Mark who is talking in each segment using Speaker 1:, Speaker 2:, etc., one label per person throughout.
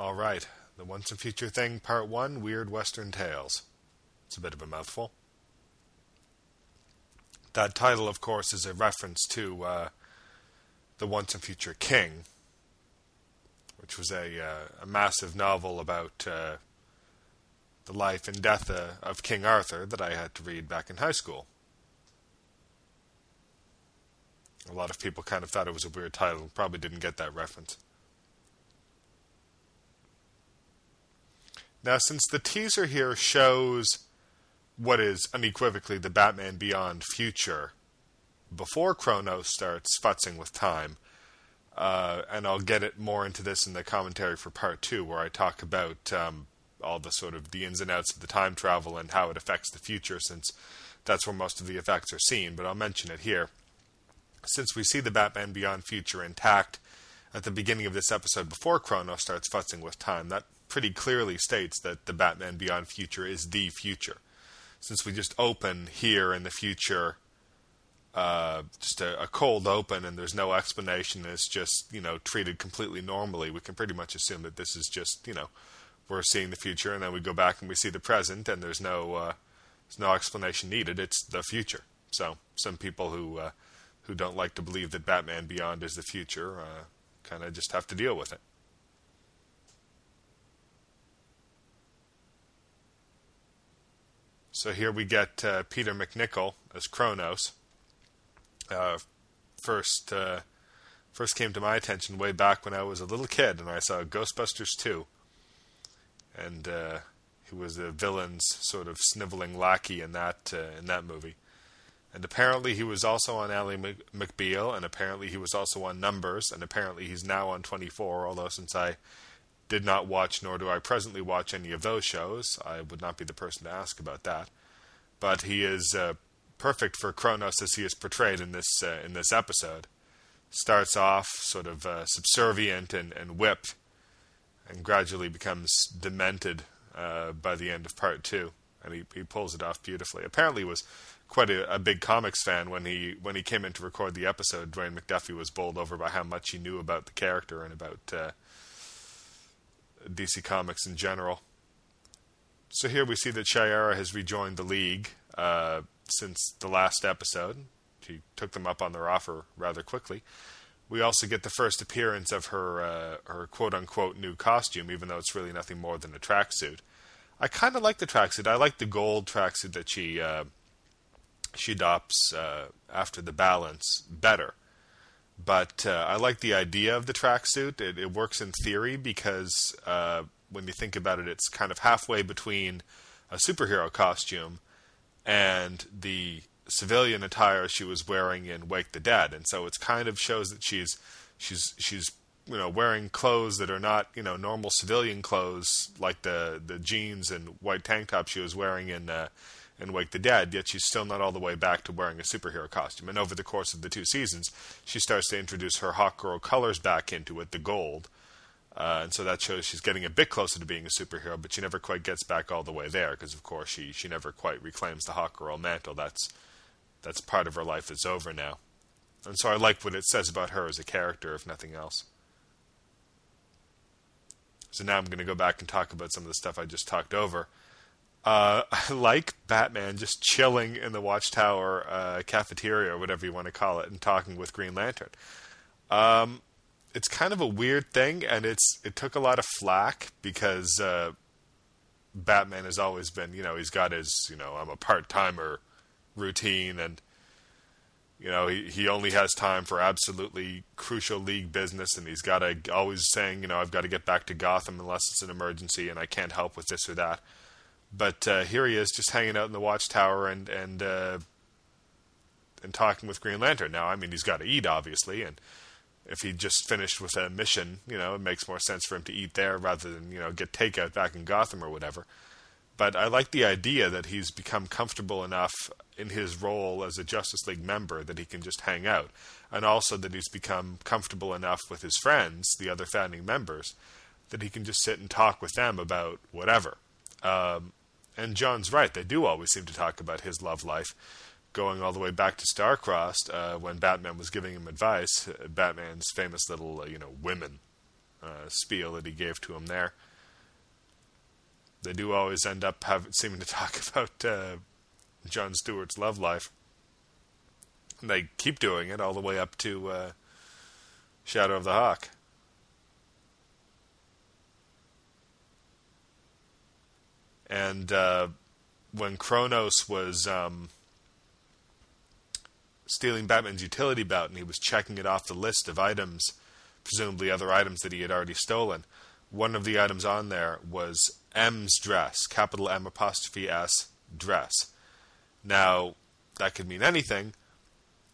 Speaker 1: All right, the Once and Future Thing, Part 1 Weird Western Tales. It's a bit of a mouthful. That title, of course, is a reference to uh, The Once and Future King, which was a, uh, a massive novel about uh, the life and death uh, of King Arthur that I had to read back in high school. A lot of people kind of thought it was a weird title, probably didn't get that reference. Now, since the teaser here shows what is unequivocally the Batman Beyond future before Chronos starts futzing with time, uh, and I'll get it more into this in the commentary for part two, where I talk about um, all the sort of the ins and outs of the time travel and how it affects the future, since that's where most of the effects are seen. But I'll mention it here. Since we see the Batman Beyond future intact at the beginning of this episode before Chronos starts futzing with time, that pretty clearly states that the Batman Beyond future is the future. Since we just open here in the future, uh, just a, a, cold open, and there's no explanation, it's just you know treated completely normally, we can pretty much assume that this is just you know we're seeing the future, and then we go back and we see the present, and there's no uh, there's no explanation needed. It's the future. So some people who uh, who don't like to believe that Batman Beyond is the future uh, kind of just have to deal with it. So here we get uh, Peter MacNicol as Chronos. Uh, first, uh, first came to my attention way back when I was a little kid, and I saw Ghostbusters 2, and uh, he was the villain's sort of sniveling lackey in that uh, in that movie. And apparently he was also on Ally McBeal, and apparently he was also on Numbers, and apparently he's now on 24. Although since I did not watch, nor do I presently watch any of those shows. I would not be the person to ask about that. But he is uh, perfect for Chronos as he is portrayed in this uh, in this episode. Starts off sort of uh, subservient and, and whipped, and gradually becomes demented uh, by the end of part two, and he, he pulls it off beautifully. Apparently, was quite a, a, big comics fan when he when he came in to record the episode. Dwayne McDuffie was bowled over by how much he knew about the character and about uh, DC Comics in general. So here we see that Shayera has rejoined the League uh, since the last episode. She took them up on their offer rather quickly. We also get the first appearance of her uh, her quote unquote new costume, even though it's really nothing more than a tracksuit. I kind of like the tracksuit. I like the gold tracksuit that she uh, she adopts uh, after the balance better. But uh, I like the idea of the tracksuit. It, it works in theory because uh, when you think about it, it's kind of halfway between a superhero costume and the civilian attire she was wearing in Wake the Dead, and so it kind of shows that she's she's she's you know wearing clothes that are not you know normal civilian clothes like the the jeans and white tank top she was wearing in uh, in Wake the Dead, yet she's still not all the way back to wearing a superhero costume. And over the course of the two seasons, she starts to introduce her Hawkgirl colors back into it, the gold. Uh, and so that shows she's getting a bit closer to being a superhero, but she never quite gets back all the way there because, of course, she she never quite reclaims the Hawkgirl mantle. That's that's part of her life that's over now. And so I like what it says about her as a character, if nothing else. So now I'm going to go back and talk about some of the stuff I just talked over. Uh, I like Batman just chilling in the Watchtower uh, cafeteria or whatever you want to call it and talking with Green Lantern. Um, it's kind of a weird thing, and it's it took a lot of flack because uh, Batman has always been, you know, he's got his, you know, I'm a part timer routine, and you know, he he only has time for absolutely crucial league business, and he's got to always saying, you know, I've got to get back to Gotham unless it's an emergency, and I can't help with this or that. But uh, here he is, just hanging out in the watchtower and and uh, and talking with Green Lantern. Now, I mean, he's got to eat, obviously, and if he just finished with a mission, you know, it makes more sense for him to eat there rather than you know get takeout back in Gotham or whatever. But I like the idea that he's become comfortable enough in his role as a Justice League member that he can just hang out, and also that he's become comfortable enough with his friends, the other founding members, that he can just sit and talk with them about whatever. Um, and John's right; they do always seem to talk about his love life, going all the way back to Starcrossed uh, when Batman was giving him advice. Uh, Batman's famous little, uh, you know, women uh, spiel that he gave to him there. They do always end up having, seeming to talk about uh, John Stewart's love life. And they keep doing it all the way up to uh, Shadow of the Hawk. And uh, when Chronos was um, stealing Batman's utility belt and he was checking it off the list of items, presumably other items that he had already stolen, one of the items on there was M's dress, capital M apostrophe S dress. Now, that could mean anything,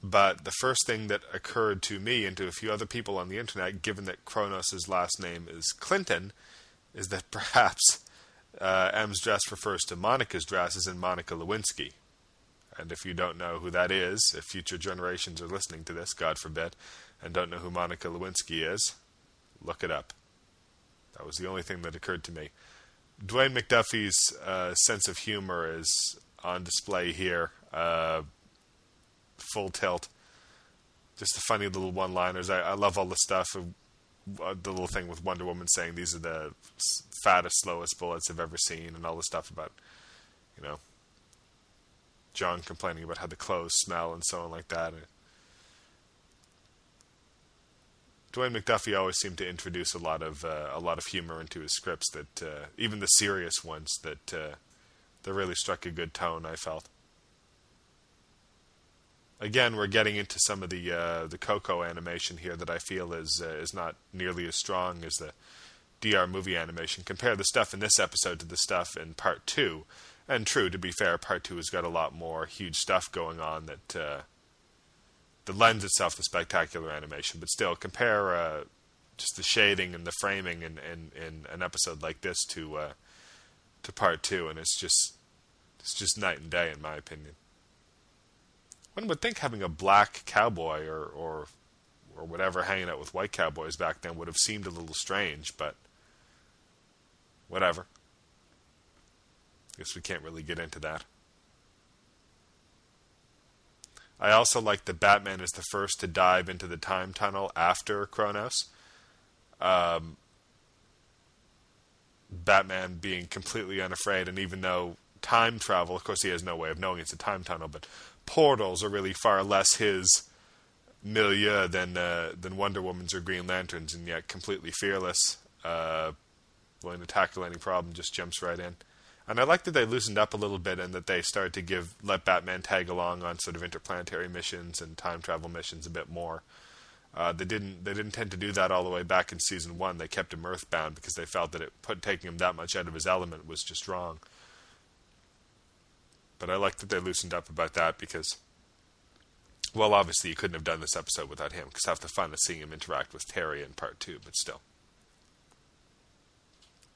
Speaker 1: but the first thing that occurred to me and to a few other people on the internet, given that Chronos' last name is Clinton, is that perhaps uh, M's dress refers to Monica's dress, as in Monica Lewinsky. And if you don't know who that is, if future generations are listening to this, God forbid, and don't know who Monica Lewinsky is, look it up. That was the only thing that occurred to me. Dwayne McDuffie's uh, sense of humor is on display here. Uh, full tilt. Just the funny little one-liners. I, I love all the stuff. Uh, the little thing with Wonder Woman saying these are the fattest, slowest bullets I've ever seen, and all the stuff about, you know, John complaining about how the clothes smell and so on like that. Dwayne McDuffie always seemed to introduce a lot of uh, a lot of humor into his scripts. That uh, even the serious ones that uh, that really struck a good tone. I felt. Again, we're getting into some of the uh, the Koko animation here that I feel is uh, is not nearly as strong as the DR movie animation. Compare the stuff in this episode to the stuff in part two, and true to be fair, part two has got a lot more huge stuff going on that uh, that lends itself to spectacular animation. But still, compare uh, just the shading and the framing in, in, in an episode like this to uh, to part two, and it's just it's just night and day in my opinion. One would think having a black cowboy or or or whatever hanging out with white cowboys back then would have seemed a little strange, but whatever. Guess we can't really get into that. I also like that Batman is the first to dive into the time tunnel after Chronos. Um, Batman being completely unafraid, and even though time travel, of course, he has no way of knowing it's a time tunnel, but portals are really far less his milieu than uh, than Wonder Woman's or Green Lantern's, and yet completely fearless, uh, willing to tackle any problem, just jumps right in. And I like that they loosened up a little bit and that they started to give let Batman tag along on sort of interplanetary missions and time travel missions a bit more. Uh, they didn't they didn't tend to do that all the way back in season one. They kept him earthbound because they felt that it put taking him that much out of his element was just wrong. But I like that they loosened up about that because, well, obviously you couldn't have done this episode without him because half the fun is seeing him interact with Terry in part two. But still.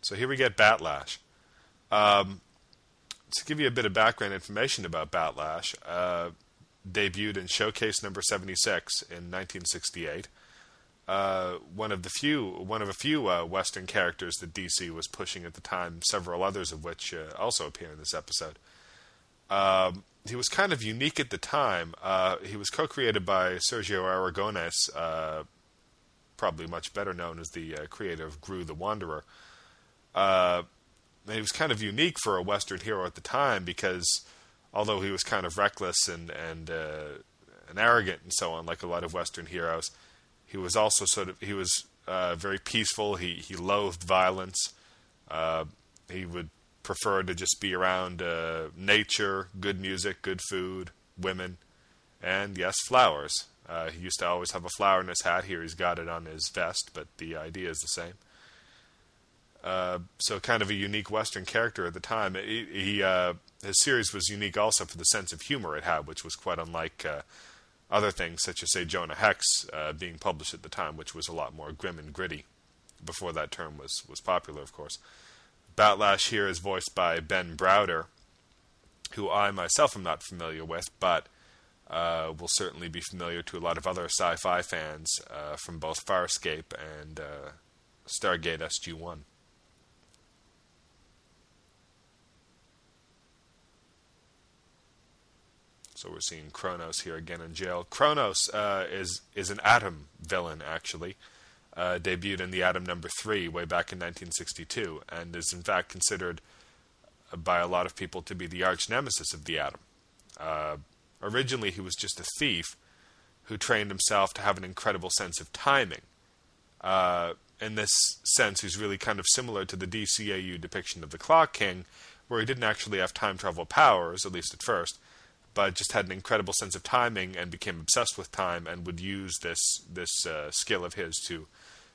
Speaker 1: So here we get Batlash. Um, to give you a bit of background information about Batlash, uh, debuted in Showcase number 76 in 1968. Uh, one of the few, one of a few uh, Western characters that DC was pushing at the time. Several others of which uh, also appear in this episode. Um, he was kind of unique at the time. Uh, he was co-created by Sergio Aragonés, uh, probably much better known as the creator of Groo the Wanderer he was kind of unique for a Western hero at the time because although he was kind of reckless and and uh, and arrogant and so on, like a lot of Western heroes, he was also sort of he was uh, very peaceful. He he loathed violence. Uh, he would prefer to just be around uh, nature, good music, good food, women, and yes, flowers. Uh, he used to always have a flower in his hat. Here he's got it on his vest, but the idea is the same. Uh, so kind of a unique Western character at the time. He, he uh, his series was unique also for the sense of humor it had, which was quite unlike uh, other things, such as say Jonah Hex uh, being published at the time, which was a lot more grim and gritty. Before that term was was popular, of course. Batlash here is voiced by Ben Browder, who I myself am not familiar with, but uh, will certainly be familiar to a lot of other sci-fi fans uh, from both Farscape and Stargate SG-1. So we're seeing Chronos here again in jail. Chronos uh, is is an Atom villain, actually. Uh, debuted in the Atom number three way back in 1962, and is in fact considered by a lot of people to be the arch nemesis of the Atom. Uh, originally, he was just a thief who trained himself to have an incredible sense of timing. Uh, in this sense, he's really kind of similar to the DCAU depiction of the Clock King, where he didn't actually have time travel powers, at least at first, but just had an incredible sense of timing and became obsessed with time and would use this this uh, skill of his to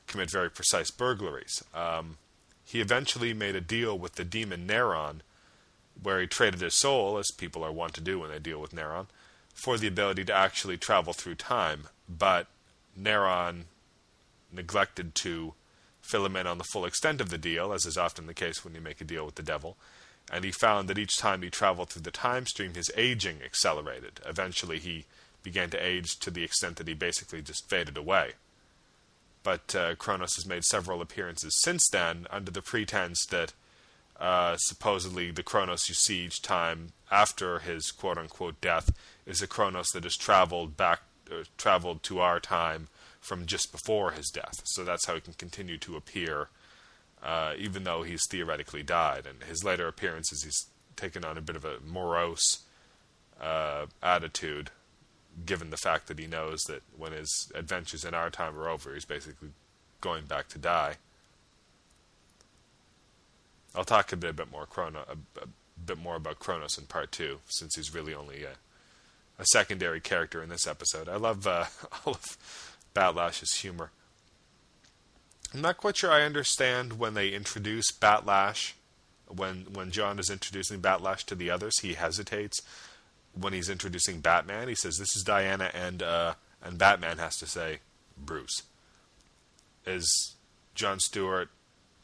Speaker 1: commit very precise burglaries. Um, he eventually made a deal with the demon Neron, where he traded his soul, as people are wont to do when they deal with Neron, for the ability to actually travel through time. But Neron neglected to fill him in on the full extent of the deal, as is often the case when you make a deal with the devil. And he found that each time he traveled through the time stream, his aging accelerated. Eventually, he began to age to the extent that he basically just faded away. But uh, Chronos has made several appearances since then under the pretense that uh, supposedly the Chronos you see each time after his quote unquote death is a Chronos that has traveled back, uh, traveled to our time from just before his death. So that's how he can continue to appear, uh, even though he's theoretically died. And his later appearances, he's taken on a bit of a morose uh, attitude, given the fact that he knows that when his adventures in our time are over, he's basically going back to die. I'll talk a bit, a bit more Chrono, a, a, bit more about Chronos in part two, since he's really only a, a secondary character in this episode. I love uh, all of Batlash's humor. I'm not quite sure I understand when they introduce Batlash. When when John is introducing Batlash to the others, he hesitates. When he's introducing Batman, he says, "This is Diana," and uh, and Batman has to say, "Bruce." Is John Stewart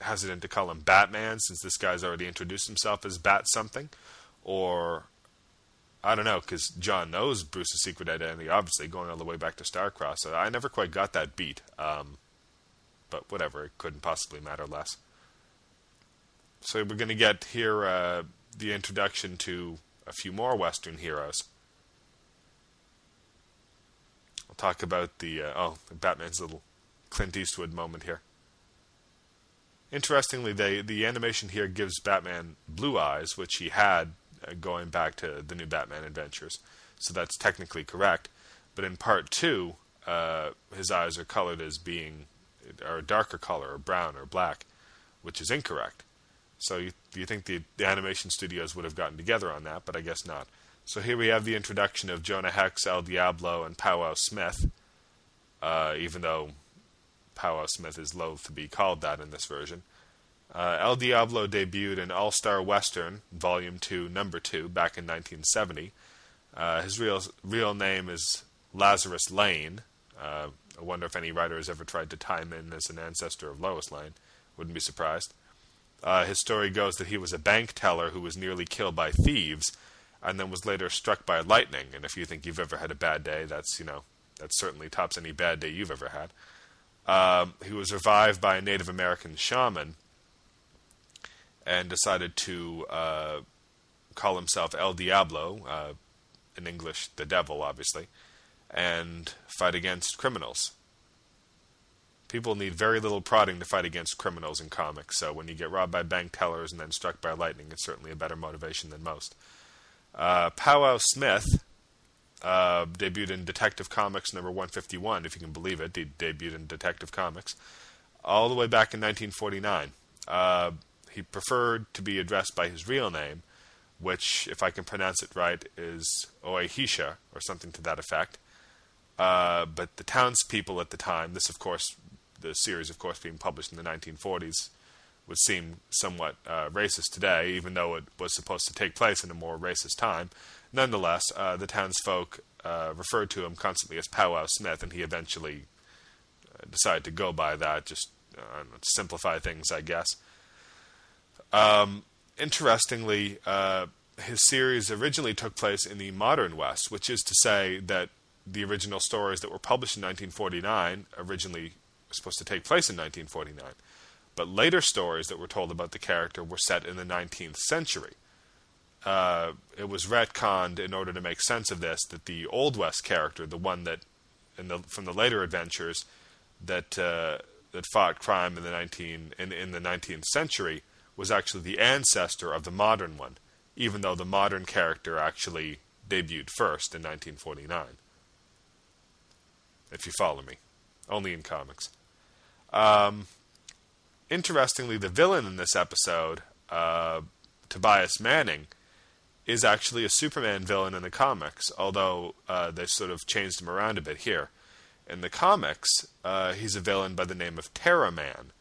Speaker 1: hesitant to call him Batman since this guy's already introduced himself as Bat something, or I don't know, because John knows Bruce's secret identity, obviously, going all the way back to Starcross. So I never quite got that beat. Um, but whatever, it couldn't possibly matter less. So we're to get here uh, the introduction to a few more Western heroes. I'll talk about the, uh, oh, Batman's little Clint Eastwood moment here. Interestingly, they, the animation here gives Batman blue eyes, which he had uh, going back to the new Batman Adventures. So that's technically correct. But in part two, uh, his eyes are colored as being are a darker color, or brown or black, which is incorrect. So you, you think the, the animation studios would have gotten together on that, but I guess not. So here we have the introduction of Jonah Hex, El Diablo, and Powwow Smith. Uh, even though Powwow Smith is loath to be called that in this version. Uh, El Diablo debuted in All Star Western, Volume 2, Number 2, back in 1970. Uh, his real, real name is Lazarus Lane. Uh, I wonder if any writer has ever tried to tie him in as an ancestor of Lois Lane. Wouldn't be surprised. Uh, his story goes that he was a bank teller who was nearly killed by thieves and then was later struck by lightning. And if you think you've ever had a bad day, that's, you know, that certainly tops any bad day you've ever had. Um, he was revived by a Native American shaman and decided to uh, call himself El Diablo, uh, in English, the devil, obviously, and fight against criminals. People need very little prodding to fight against criminals in comics, so when you get robbed by bank tellers and then struck by lightning, it's certainly a better motivation than most. Uh, Powwow Smith uh, debuted in Detective Comics number 151, if you can believe it. He debuted in Detective Comics all the way back in 1949. Uh, he preferred to be addressed by his real name, which, if I can pronounce it right, is Oehisha, or something to that effect. Uh, but the townspeople at the time, this of course, the series of course being published in the 1940s, would seem somewhat uh, racist today, even though it was supposed to take place in a more racist time. Nonetheless, uh, the townsfolk uh, referred to him constantly as Powwow Smith, and he eventually uh, decided to go by that, just uh, to simplify things, I guess. Um, interestingly, uh, his series originally took place in the modern West, which is to say that the original stories that were published in 1949 originally were supposed to take place in 1949. But later stories that were told about the character were set in the 19th century. Uh, it was retconned in order to make sense of this that the Old West character, the one that the, from the later adventures, that uh, that fought crime in the 19 in, in the 19th century was actually the ancestor of the modern one, even though the modern character actually debuted first in 1949. If you follow me, only in comics. Um, interestingly, the villain in this episode, uh, Tobias Manning, is actually a Superman villain in the comics, although uh, they've sort of changed him around a bit here. In the comics, uh, he's a villain by the name of Terra Man.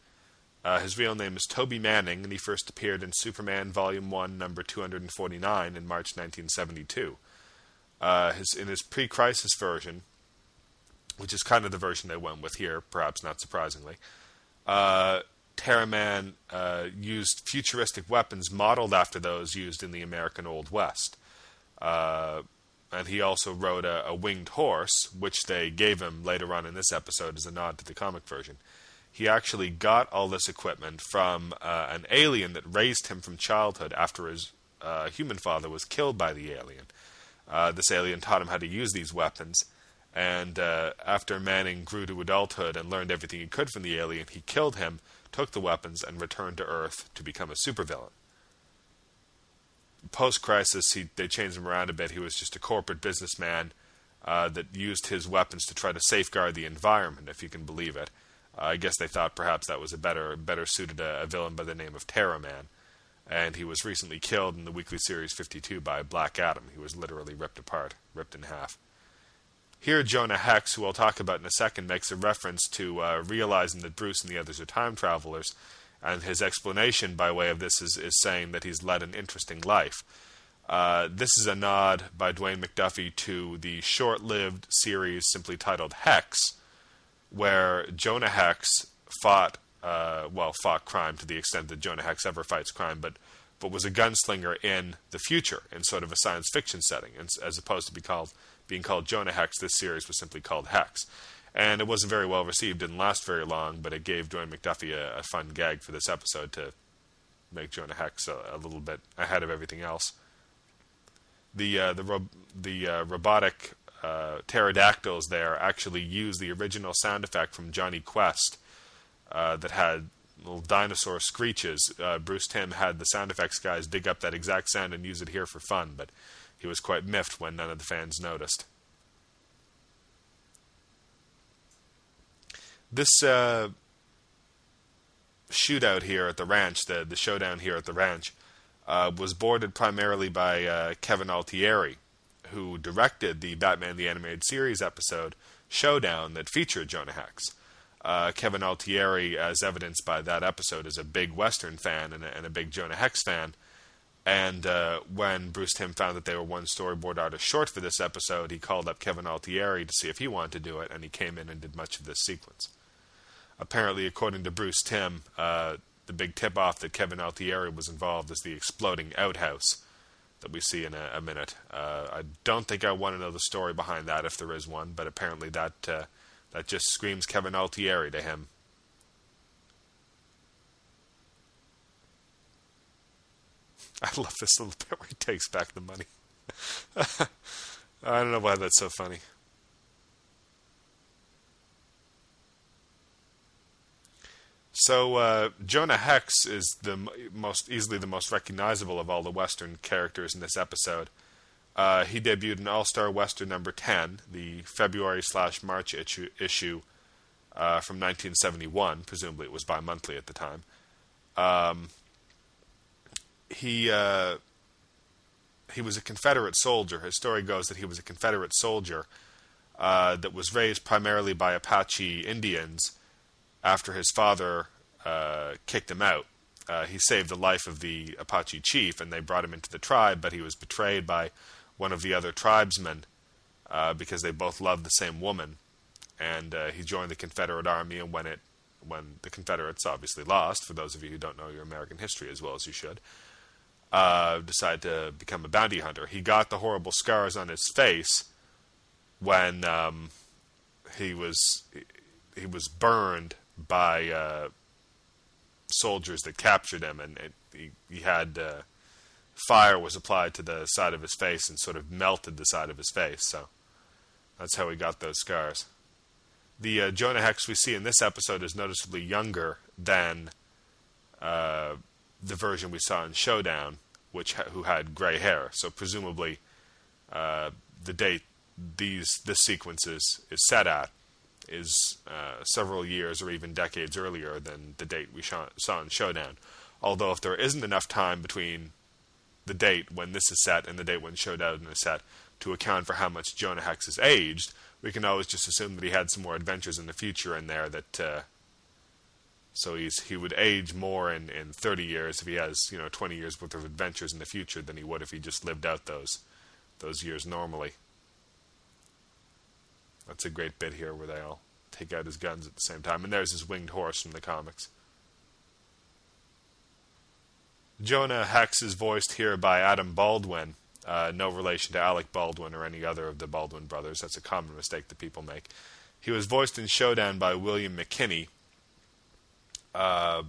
Speaker 1: Uh, his real name is Toby Manning, and he first appeared in Superman Volume 1, number 249 in March 1972. Uh, his, in his pre crisis version, which is kind of the version they went with here, perhaps not surprisingly, uh, Terraman uh, used futuristic weapons modeled after those used in the American Old West. Uh, and he also rode a, a, winged horse, which they gave him later on in this episode as a nod to the comic version. He actually got all this equipment from uh, an alien that raised him from childhood after his uh, human father was killed by the alien. Uh, this alien taught him how to use these weapons, and uh, after Manning grew to adulthood and learned everything he could from the alien, he killed him took the weapons, and returned to Earth to become a supervillain. Post crisis, they changed him around a bit. He was just a corporate businessman uh, that used his weapons to try to safeguard the environment, if you can believe it. Uh, I guess they thought perhaps that was a better, better suited a, a villain by the name of Terra Man. And he was recently killed in the weekly series 52 by Black Adam. He was literally ripped apart, ripped in half. Here, Jonah Hex, who I'll talk about in a second, makes a reference to uh, realizing that Bruce and the others are time travelers, and his explanation by way of this is, is saying that he's led an interesting life. Uh, this is a nod by Dwayne McDuffie to the short lived series simply titled Hex, where Jonah Hex fought, uh, well, fought crime to the extent that Jonah Hex ever fights crime, but, but was a gunslinger in the future in sort of a science fiction setting, as opposed to be called being called Jonah Hex, this series was simply called Hex. And it wasn't very well received, didn't last very long, but it gave Dwayne McDuffie a, a fun gag for this episode to make Jonah Hex a, a little bit ahead of everything else. The uh, the ro- the uh, robotic uh, pterodactyls there actually use the original sound effect from Jonny Quest uh, that had little dinosaur screeches. Uh, Bruce Timm had the sound effects guys dig up that exact sound and use it here for fun, but he was quite miffed when none of the fans noticed. This uh, shootout here at the ranch, the, the showdown here at the ranch, uh, was boarded primarily by uh, Kevin Altieri, who directed the Batman the Animated Series episode Showdown that featured Jonah Hex. Uh, Kevin Altieri, as evidenced by that episode, is a big Western fan and a, and a big Jonah Hex fan, and uh, when Bruce Timm found that they were one storyboard artist short for this episode, he called up Kevin Altieri to see if he wanted to do it, and he came in and did much of this sequence. Apparently, according to Bruce Timm, uh, the big tip off that Kevin Altieri was involved is the exploding outhouse that we see in a, a minute. Uh, I don't think I want to know the story behind that if there is one, but apparently that uh, that just screams Kevin Altieri to him. I love this little bit where he takes back the money. I don't know why that's so funny. So uh, Jonah Hex is the most easily the most recognizable of all the Western characters in this episode. Uh, he debuted in All Star Western number ten, the February slash March issue, issue uh, from 1971. Presumably, it was bi-monthly at the time. Um, he uh, he was a Confederate soldier. His story goes that he was a Confederate soldier uh, that was raised primarily by Apache Indians after his father uh, kicked him out. Uh, he saved the life of the Apache chief, and they brought him into the tribe, but he was betrayed by one of the other tribesmen uh, because they both loved the same woman. And uh, he joined the Confederate Army, and when it when the Confederates obviously lost, for those of you who don't know your American history as well as you should, uh, decided to become a bounty hunter. He got the horrible scars on his face when um, he was he was burned by uh, soldiers that captured him, and he, he had uh, fire was applied to the side of his face and sort of melted the side of his face. So that's how he got those scars. The uh, Jonah Hex we see in this episode is noticeably younger than uh, the version we saw in Showdown, which who had gray hair. So presumably, uh, the date these this sequence is, is set at is uh, several years or even decades earlier than the date we saw in Showdown. Although, if there isn't enough time between the date when this is set and the date when Showdown is set to account for how much Jonah Hex has aged, we can always just assume that he had some more adventures in the future in there. That uh, so he's he would age more in, in 30 years if he has you know 20 years worth of adventures in the future than he would if he just lived out those those years normally. That's a great bit here where they all take out his guns at the same time, and there's his winged horse from the comics. Jonah Hex is voiced here by Adam Baldwin, uh, no relation to Alec Baldwin or any other of the Baldwin brothers. That's a common mistake that people make. He was voiced in Showdown by William McKinney, uh,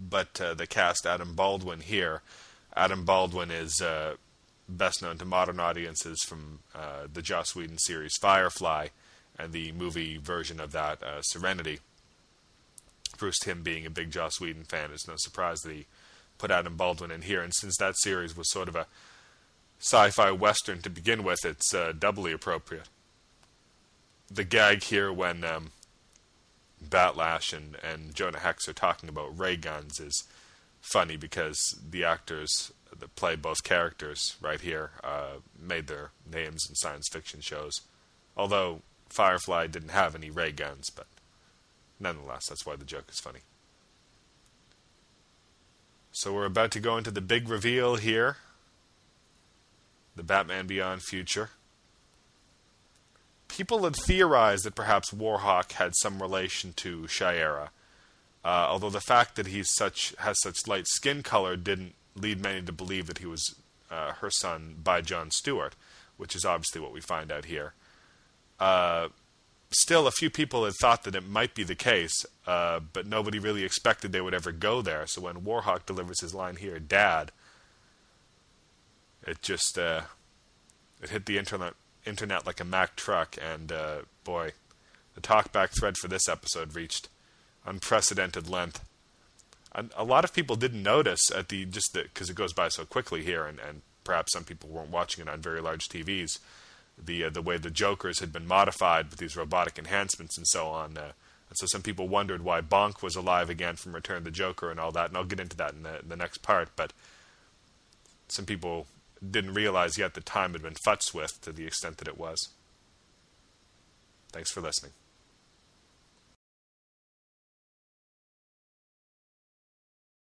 Speaker 1: but uh, cast Adam Baldwin here. Adam Baldwin is uh, best known to modern audiences from uh, the Joss Whedon series Firefly and the movie version of that, uh, Serenity. Bruce Timm being a big Joss Whedon fan, it's no surprise that he put Adam Baldwin in here. And since that series was sort of a sci-fi western to begin with, it's uh, doubly appropriate. The gag here when um, Batlash and, and Jonah Hex are talking about ray guns is funny because the actors that play both characters right here uh, made their names in science fiction shows. Although Firefly didn't have any ray guns, but nonetheless, that's why the joke is funny. So we're about to go into the big reveal here the Batman Beyond future. People had theorized that perhaps Warhawk had some relation to Shayera, uh, although the fact that he such has such light skin color didn't lead many to believe that he was uh, her son by John Stewart, which is obviously what we find out here. Uh, still, a few people had thought that it might be the case, uh, but nobody really expected they would ever go there. So when Warhawk delivers his line here, "Dad," it just uh, it hit the internet internet like a Mack truck, and uh, boy, the talkback thread for this episode reached unprecedented length a lot of people didn't notice at the just because it goes by so quickly here, and, and perhaps some people weren't watching it on very large TVs. The uh, the way the Jokers had been modified with these robotic enhancements and so on, uh, and so some people wondered why Bonk was alive again from Return the Joker and all that, and I'll get into that in the, in the next part. But some people didn't realize yet the time had been futzed with to the extent that it was. Thanks for listening.